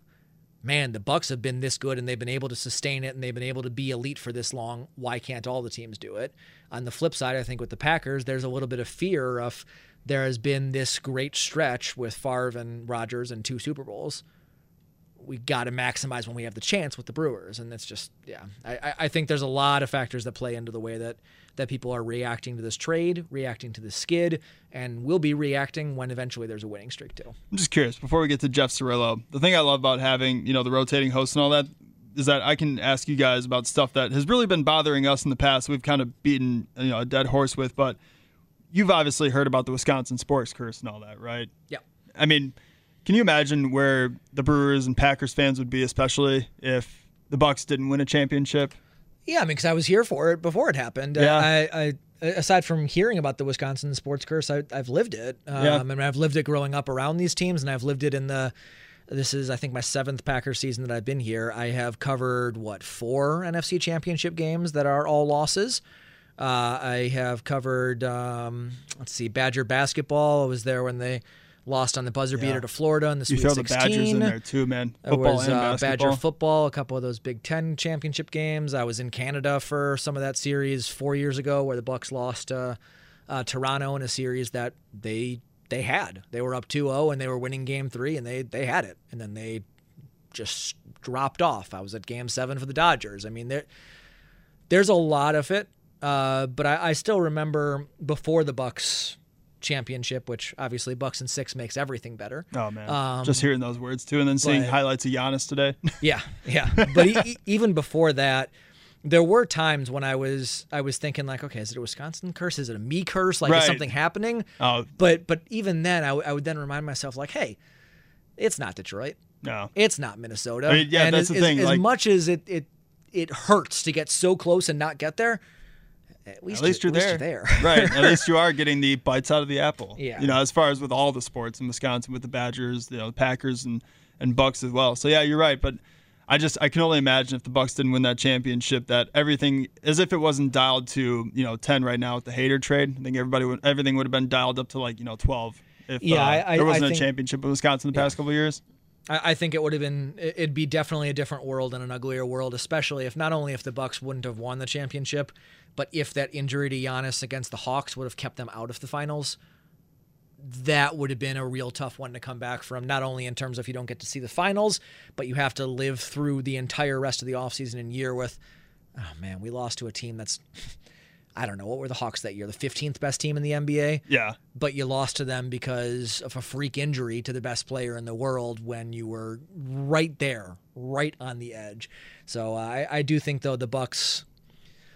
man, the Bucks have been this good and they've been able to sustain it and they've been able to be elite for this long. Why can't all the teams do it? On the flip side, I think with the Packers, there's a little bit of fear of there has been this great stretch with Favre and Rodgers and two Super Bowls. We got to maximize when we have the chance with the Brewers, and that's just yeah. I, I- think there's a lot of factors that play into the way that that people are reacting to this trade, reacting to the skid, and will be reacting when eventually there's a winning streak too. I'm just curious before we get to Jeff Cirillo. The thing I love about having you know the rotating hosts and all that is that I can ask you guys about stuff that has really been bothering us in the past. We've kind of beaten you know a dead horse with, but you've obviously heard about the Wisconsin sports curse and all that, right? Yeah. I mean, can you imagine where the Brewers and Packers fans would be, especially if the Bucks didn't win a championship? Yeah, I mean, because I was here for it before it happened. Yeah. I, I aside from hearing about the Wisconsin sports curse, I, I've lived it. Um, Yeah. I mean, I've lived it growing up around these teams, and I've lived it in the. This is, I think, my seventh Packers season that I've been here. I have covered what four NFC Championship games that are all losses. Uh, I have covered, um, let's see, Badger basketball. I was there when they lost on the buzzer beater to Florida in the Sweet You throw the Badgers in there too, man. There Football was and uh. Badger football, a couple of those Big Ten championship games. I was in Canada for some of that series four years ago, where the Bucks lost uh, uh, Toronto in a series that they they had. They were up 2-0 and they were winning Game Three, and they they had it, and then they just dropped off. I was at Game Seven for the Dodgers. I mean, there there's a lot of it, uh, but I, I still remember before the Bucks championship, which obviously Bucks and six makes everything better. Oh man, Um, just hearing those words too, and then seeing but- highlights of Giannis today. *laughs* Yeah, yeah. But e- even before that, there were times when I was I was thinking like, okay, is it a Wisconsin curse? Is it a me curse? Like, Right. is something happening? Oh. But but even then, I, w- I would then remind myself like, hey, it's not Detroit. No. It's not Minnesota. I mean, yeah, and that's as, the thing, As, as much as it it it hurts to get so close and not get there, at least, At least you- you're at there. least you're there. *laughs* right. At least you are getting the bites out of the apple. Yeah. You know, as far as with all the sports in Wisconsin, with the Badgers, you know, the Packers and and Bucks as well. So yeah, you're right. But I just I can only imagine if the Bucks didn't win that championship, that everything as if it wasn't dialed to you know ten right now with the Hader trade. I think everybody would everything would have been dialed up to like you know twelve. If Yeah, uh, I- I- there wasn't think- a championship in Wisconsin the past couple of years. I I think it would have been it'd be definitely a different world and an uglier world, especially if not only if the Bucks wouldn't have won the championship, but if that injury to Giannis against the Hawks would have kept them out of the finals. That would have been a real tough one to come back from, not only in terms of you don't get to see the finals, but you have to live through the entire rest of the offseason and year with, oh man, we lost to a team that's, I don't know, what were the Hawks that year? The 15th best team in the NBA? Yeah. but you lost to them because of a freak injury to the best player in the world when you were right there, right on the edge. So uh, I, I do think though the Bucks,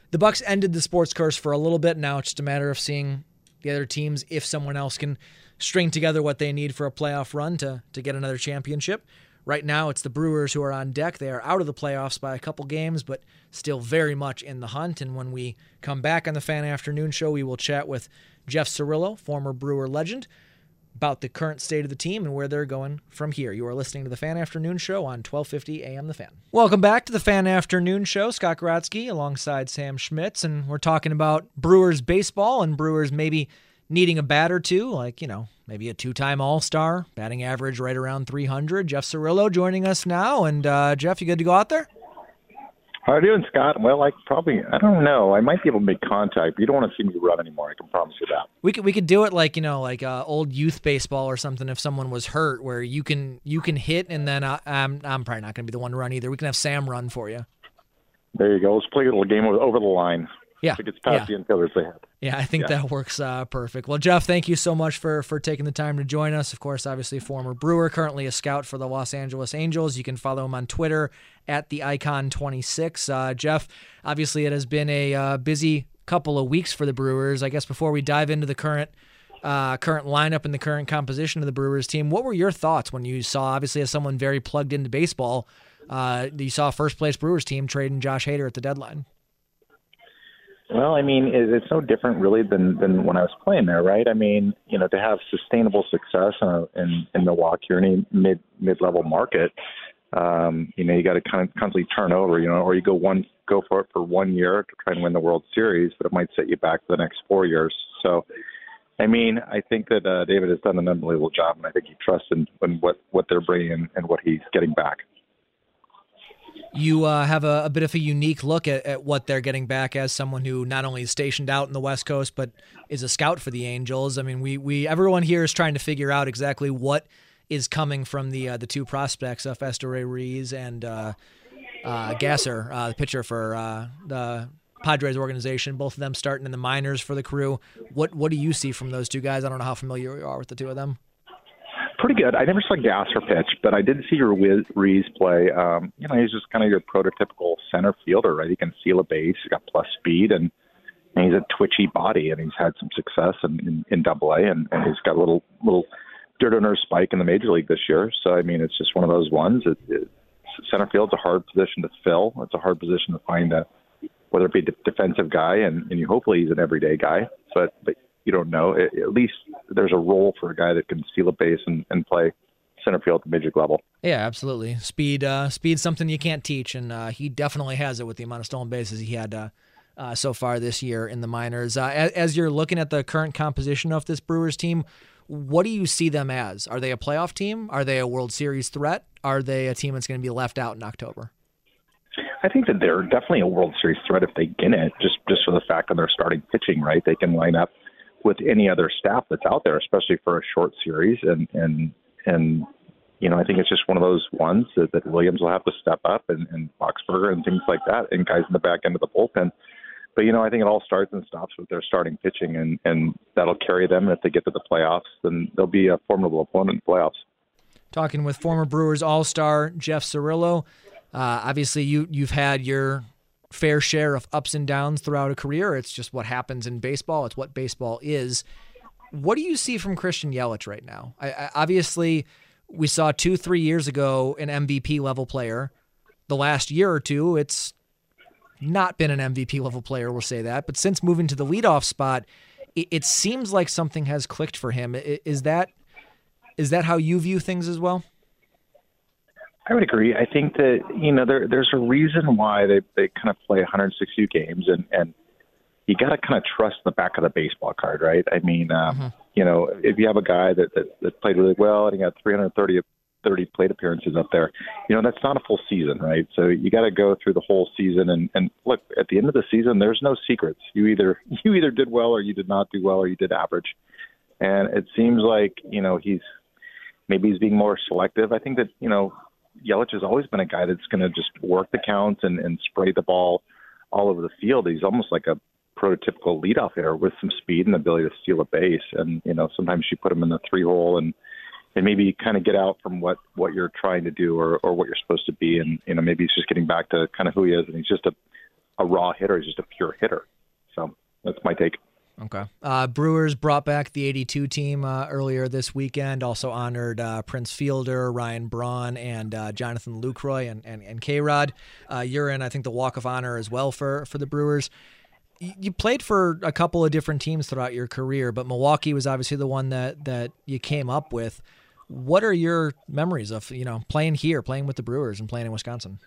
the Bucks ended the sports curse for a little bit. Now it's just a matter of seeing the other teams if someone else can string together what they need for a playoff run to to get another championship. Right now, it's the Brewers who are on deck. They are out of the playoffs by a couple games, but still very much in the hunt. And when we come back on the Fan Afternoon Show, we will chat with Jeff Cirillo, former Brewer legend, about the current state of the team and where they're going from here. You are listening to the Fan Afternoon Show on 1250 AM The Fan. Welcome back to the Fan Afternoon Show. Scott Grodsky alongside Sam Schmitz, and we're talking about Brewers baseball and Brewers maybe needing a bat or two, like, you know, maybe a two-time All-Star, batting average right around 300. Jeff Cirillo joining us now. And uh, Jeff, you good to go out there? How are you doing, Scott? Well, I probably, I don't know. I might be able to make contact, but you don't want to see me run anymore. I can promise you that. We could we could do it like you know like uh, old youth baseball or something. If someone was hurt, where you can you can hit and then uh, I'm I'm probably not going to be the one to run either. We can have Sam run for you. There you go. Let's play a little game over the line. Yeah, If it gets past yeah. the infielders, they have. Yeah, I think Yeah. that works uh, perfect. Well, Jeff, thank you so much for for taking the time to join us. Of course, obviously former Brewer, currently a scout for the Los Angeles Angels. You can follow him on Twitter at the Icon twenty six. Uh, Jeff, obviously it has been a uh, busy couple of weeks for the Brewers. I guess before we dive into the current uh, current lineup and the current composition of the Brewers team, what were your thoughts when you saw, obviously as someone very plugged into baseball, uh, you saw first place Brewers team trading Josh Hader at the deadline? Well, I mean, it's no different really than than when I was playing there, right? I mean, you know, to have sustainable success in in, in Milwaukee or any mid mid level market, um, you know, you got to kind of constantly turn over, you know, or you go one go for it for one year to try and win the World Series, but it might set you back for the next four years. So, I mean, I think that uh, David has done an unbelievable job, and I think he trusts in, in what what they're bringing and what he's getting back. You uh, have a, a bit of a unique look at, at what they're getting back as someone who not only is stationed out in the West Coast but is a scout for the Angels. I mean, we we everyone here is trying to figure out exactly what is coming from the uh, the two prospects, uh, Esteury Ruiz and uh, uh, Gasser, uh, the pitcher for uh, the Padres organization. Both of them starting in the minors for the crew. What what do you see from those two guys? I don't know how familiar you are with the two of them. Pretty good. I never saw Gasser pitch, but I did see your Reese play. Um, you know, he's just kind of your prototypical center fielder, right? He can steal a base. He's got plus speed, and, and he's a twitchy body, and he's had some success in in, in Double A, and, and he's got a little little dirt under his spike in the major league this year. So I mean, it's just one of those ones. It, it, center field's a hard position to fill. It's a hard position to find a whether it be a defensive guy, and, and you hopefully he's an everyday guy, but but you don't know. At, at least there's a role for a guy that can steal a base and, and play center field at the major level. Yeah, absolutely. Speed, uh, speed's something you can't teach, and uh, he definitely has it with the amount of stolen bases he had uh, uh, so far this year in the minors. Uh, as, as, you're looking at the current composition of this Brewers team, what do you see them as? Are they a playoff team? Are they a World Series threat? Are they a team that's going to be left out in October? I think that they're definitely a World Series threat if they get it, just just for the fact that they're starting pitching, right? They can line up with any other staff that's out there, especially for a short series, and and and you know, I think it's just one of those ones that, that Williams will have to step up and, and Boxberger and things like that, and guys in the back end of the bullpen. But you know, I think it all starts and stops with their starting pitching, and and that'll carry them. And if they get to the playoffs, then they'll be a formidable opponent in the playoffs. Talking with former Brewers All Star Jeff Cirillo. Uh, obviously, you you've had your fair share of ups and downs throughout a career. It's just what happens in baseball. It's what baseball is. What do you see from Christian Yelich right now? I, I, obviously, we saw two, three years ago an MVP level player. The last year or two, it's not been an MVP level player, we'll say that. But since moving to the leadoff spot, it, it seems like something has clicked for him. Is that is that how you view things as well? I would agree. I think that you know there, there's a reason why they they kind of play 162 games, and and you got to kind of trust the back of the baseball card, right? I mean, uh, mm-hmm. you know, if you have a guy that, that that played really well and he got 330 30 plate appearances up there, you know, that's not a full season, right? So you got to go through the whole season and and look at the end of the season. There's no secrets. You either *laughs* you either did well or you did not do well or you did average, and it seems like you know he's maybe he's being more selective. I think that you know Yelich has always been a guy that's going to just work the count and, and spray the ball all over the field. He's almost like a prototypical leadoff hitter with some speed and ability to steal a base. And you know, sometimes you put him in the three hole and and maybe kind of get out from what what you're trying to do or or what you're supposed to be. And you know, maybe he's just getting back to kind of who he is, and he's just a a raw hitter. He's just a pure hitter. So that's my take. Okay. Uh, Brewers brought back the 82 team uh, earlier this weekend. Also honored uh, Prince Fielder, Ryan Braun, and uh, Jonathan Lucroy and, and, and K Rod. Uh, you're in, I think, the Walk of Honor as well for, for the Brewers you played for a couple of different teams throughout your career, but Milwaukee was obviously the one that that you came up with. What are your memories of you know playing here, playing with the Brewers, and playing in Wisconsin?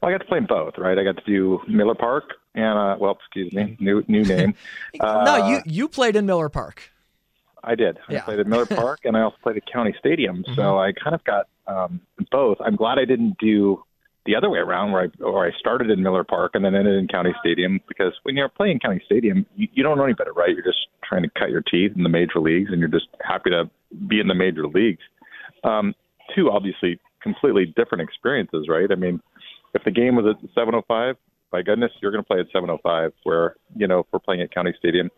Well, I got to play in both, right? I got to do Miller Park and uh, well, excuse me, new new name. Uh, *laughs* no, you you played in Miller Park. I did. I yeah. played at Miller *laughs* Park, and I also played at County Stadium. So mm-hmm. I kind of got um, both. I'm glad I didn't do the other way around, where I or I started in Miller Park and then ended in County Stadium because when you're playing County Stadium, you, you don't know any better, right? You're just trying to cut your teeth in the major leagues, and you're just happy to be in the major leagues. Um, two obviously completely different experiences, right? I mean, if the game was at 7:05, by goodness, you're going to play at 7:05. Where you know, if we're playing at County Stadium,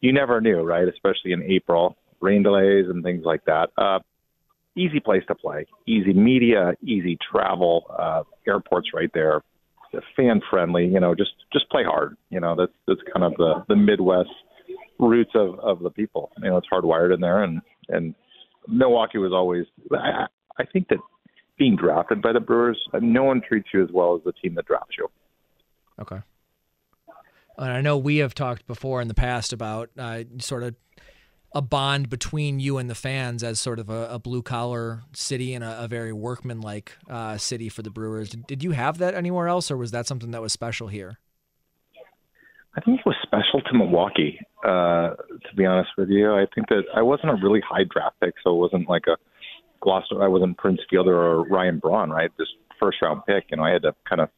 you never knew, right? Especially in April, rain delays and things like that. Uh, easy place to play, easy media, easy travel, uh, airports right there, fan friendly. You know, just just play hard. You know, that's that's kind of the the Midwest roots of of the people. You know, it's hardwired in there, and and Milwaukee was always. I, I think that being drafted by the Brewers, no one treats you as well as the team that drafts you. Okay. And I know we have talked before in the past about uh, sort of a bond between you and the fans as sort of a, a blue collar city and a, a very workmanlike uh, city for the Brewers. Did, did you have that anywhere else, or was that something that was special here? I think it was special to Milwaukee. Uh, to be honest with you, I think that I wasn't a really high draft pick, so it wasn't like a Gloucester. I wasn't Prince Fielder or Ryan Braun, right? Just first round pick. You know, I had to kind of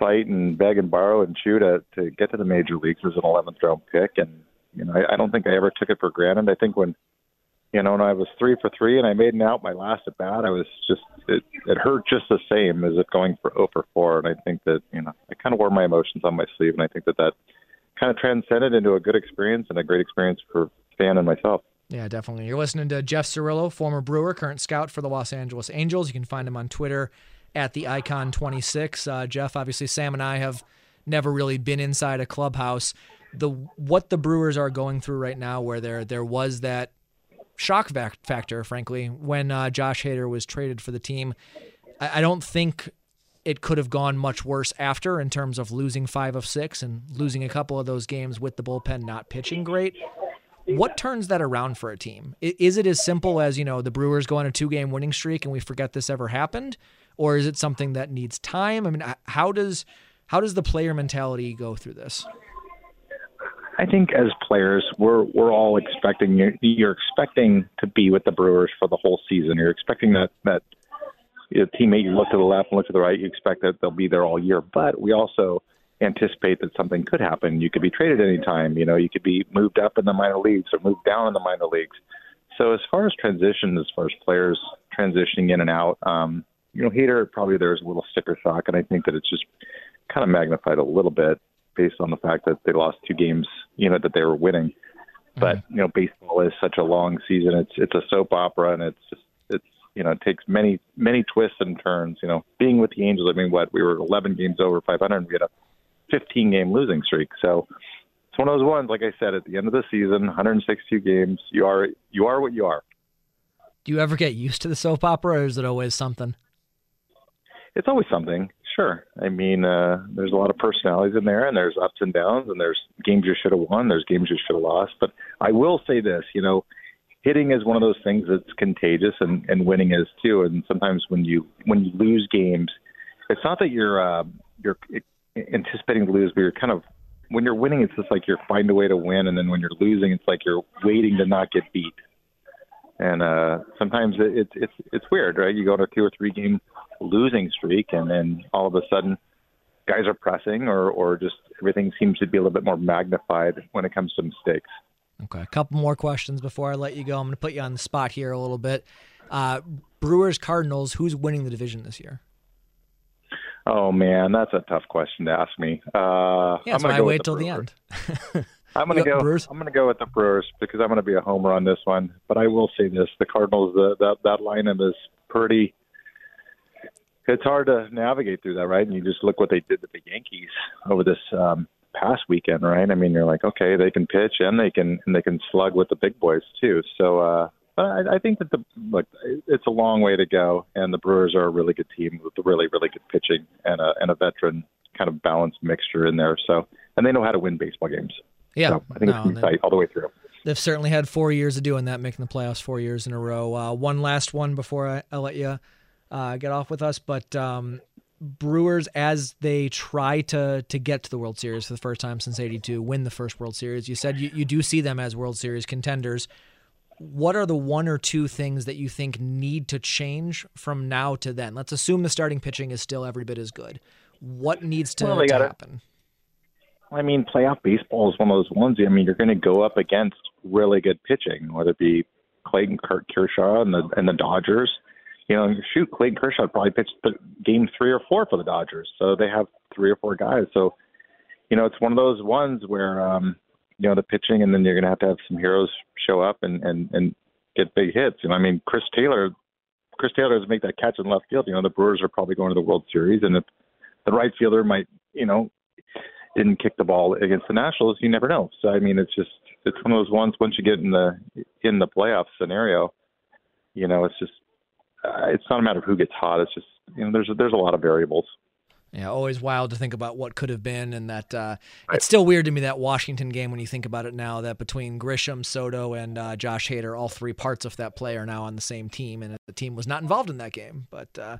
fight and beg and borrow and chew to to get to the major leagues as an 11th round pick, and you know, I, I don't think I ever took it for granted. I think when, you know, when I was three for three and I made an out my last at bat, I was just it, it hurt just the same as it going for 0 for four. And I think that you know, I kind of wore my emotions on my sleeve, and I think that that kind of transcended into a good experience and a great experience for Stan and myself. Yeah, definitely. You're listening to Jeff Cirillo, former Brewer, current scout for the Los Angeles Angels. You can find him on Twitter at the Icon 26. Uh, Jeff, obviously, Sam and I have never really been inside a clubhouse the what the Brewers are going through right now, where there there was that shock factor, frankly, when uh, Josh Hader was traded for the team. I, I don't think it could have gone much worse after in terms of losing five of six and losing a couple of those games with the bullpen not pitching great. What turns that around for a team? Is it as simple as, you know, the Brewers go on a two game winning streak and we forget this ever happened? Or is it something that needs time? I mean, how does how does the player mentality go through this? I think as players, we're we're all expecting you're, you're expecting to be with the Brewers for the whole season. You're expecting that that your teammate you look to the left and look to the right, you expect that they'll be there all year. But we also anticipate that something could happen. You could be traded anytime. You know, you could be moved up in the minor leagues or moved down in the minor leagues. So as far as transition, as far as players transitioning in and out, um, you know, Hader probably there's a little sticker shock, and I think that it's just kind of magnified a little bit based on the fact that they lost two games, you know, that they were winning. But mm-hmm. you know, baseball is such a long season. It's it's a soap opera, and it's just it's you know it takes many many twists and turns. You know, being with the Angels, I mean, what we were 11 games over 500, and we had a 15 game losing streak. So it's one of those ones. Like I said, at the end of the season, 162 games, you are you are what you are. Do you ever get used to the soap opera, or is it always something? It's always something. Sure. I mean, uh, there's a lot of personalities in there, and there's ups and downs, and there's games you should have won, there's games you should have lost. But I will say this, you know, hitting is one of those things that's contagious, and, and winning is too. And sometimes when you when you lose games, it's not that you're uh, you're anticipating to lose, but you're kind of when you're winning, it's just like you're find a way to win, and then when you're losing, it's like you're waiting to not get beat. And uh, sometimes it, it's it's it's weird, right? You go on a two or three game losing streak, and then all of a sudden, guys are pressing, or or just everything seems to be a little bit more magnified when it comes to mistakes. Okay, a couple more questions before I let you go. I'm going to put you on the spot here a little bit. Uh, Brewers Cardinals, who's winning the division this year? Oh man, that's a tough question to ask me. Uh, yeah, that's why I wait till the end. *laughs* I'm gonna go. Brewers? I'm gonna go with the Brewers because I'm gonna be a homer on this one. But I will say this: the Cardinals, the, that that lineup is pretty. It's hard to navigate through that, right? And you just look what they did to the Yankees over this um, past weekend, right? I mean, you're like, okay, they can pitch and they can and they can slug with the big boys too. So uh, I, I think that the look, it's a long way to go, and the Brewers are a really good team with really, really good pitching and a and a veteran kind of balanced mixture in there. So, and they know how to win baseball games. Yeah, so I think no, it's tight all the way through. They've certainly had four years of doing that, making the playoffs four years in a row. Uh, one last one before I, I let you uh, get off with us, but um, Brewers, as they try to to get to the World Series for the first time since '82, win the first World Series. You said you, you do see them as World Series contenders what are the one or two things that you think need to change from now to then? Let's assume the starting pitching is still every bit as good. What needs to, well, to happen? I mean, playoff baseball is one of those ones. I mean, you're going to go up against really good pitching, whether it be Clayton Kershaw and the and the Dodgers. You know, shoot, Clayton Kershaw probably pitched the game three or four for the Dodgers, so they have three or four guys. So, you know, it's one of those ones where um, you know the pitching, and then you're going to have to have some heroes show up and and and get big hits. And I mean, Chris Taylor, Chris Taylor doesn't make that catch in left field. You know, the Brewers are probably going to the World Series, and if the right fielder might, you know, didn't kick the ball against the Nationals, you never know. So I mean, it's just it's one of those ones. Once you get in the in the playoff scenario, you know, it's just uh, it's not a matter of who gets hot. It's just you know, there's there's a lot of variables. Yeah, always wild to think about what could have been, and that uh, right. it's still weird to me that Washington game when you think about it now. That between Grisham, Soto, and uh, Josh Hader, all three parts of that play are now on the same team, and the team was not involved in that game. But uh,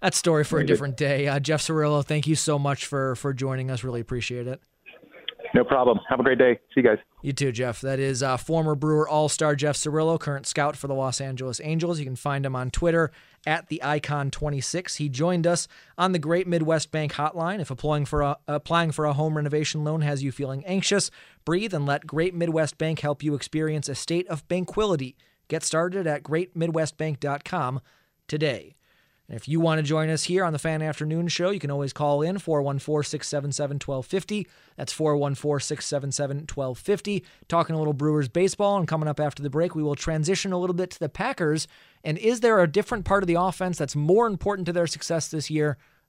that's story for a different day. Uh, Jeff Cirillo, thank you so much for for joining us. Really appreciate it. No problem. Have a great day. See you guys. You too, Jeff. That is uh, former Brewer All Star Jeff Cirillo, current scout for the Los Angeles Angels. You can find him on Twitter at the Icon 26. He joined us on the Great Midwest Bank Hotline. If applying for a, applying for a home renovation loan has you feeling anxious, breathe and let Great Midwest Bank help you experience a state of banquility. Get started at greatmidwestbank.com today. And if you want to join us here on the Fan Afternoon Show, you can always call in 414 677 1250. That's 414 677 1250. Talking a little Brewers baseball, and coming up after the break, we will transition a little bit to the Packers. And is there a different part of the offense that's more important to their success this year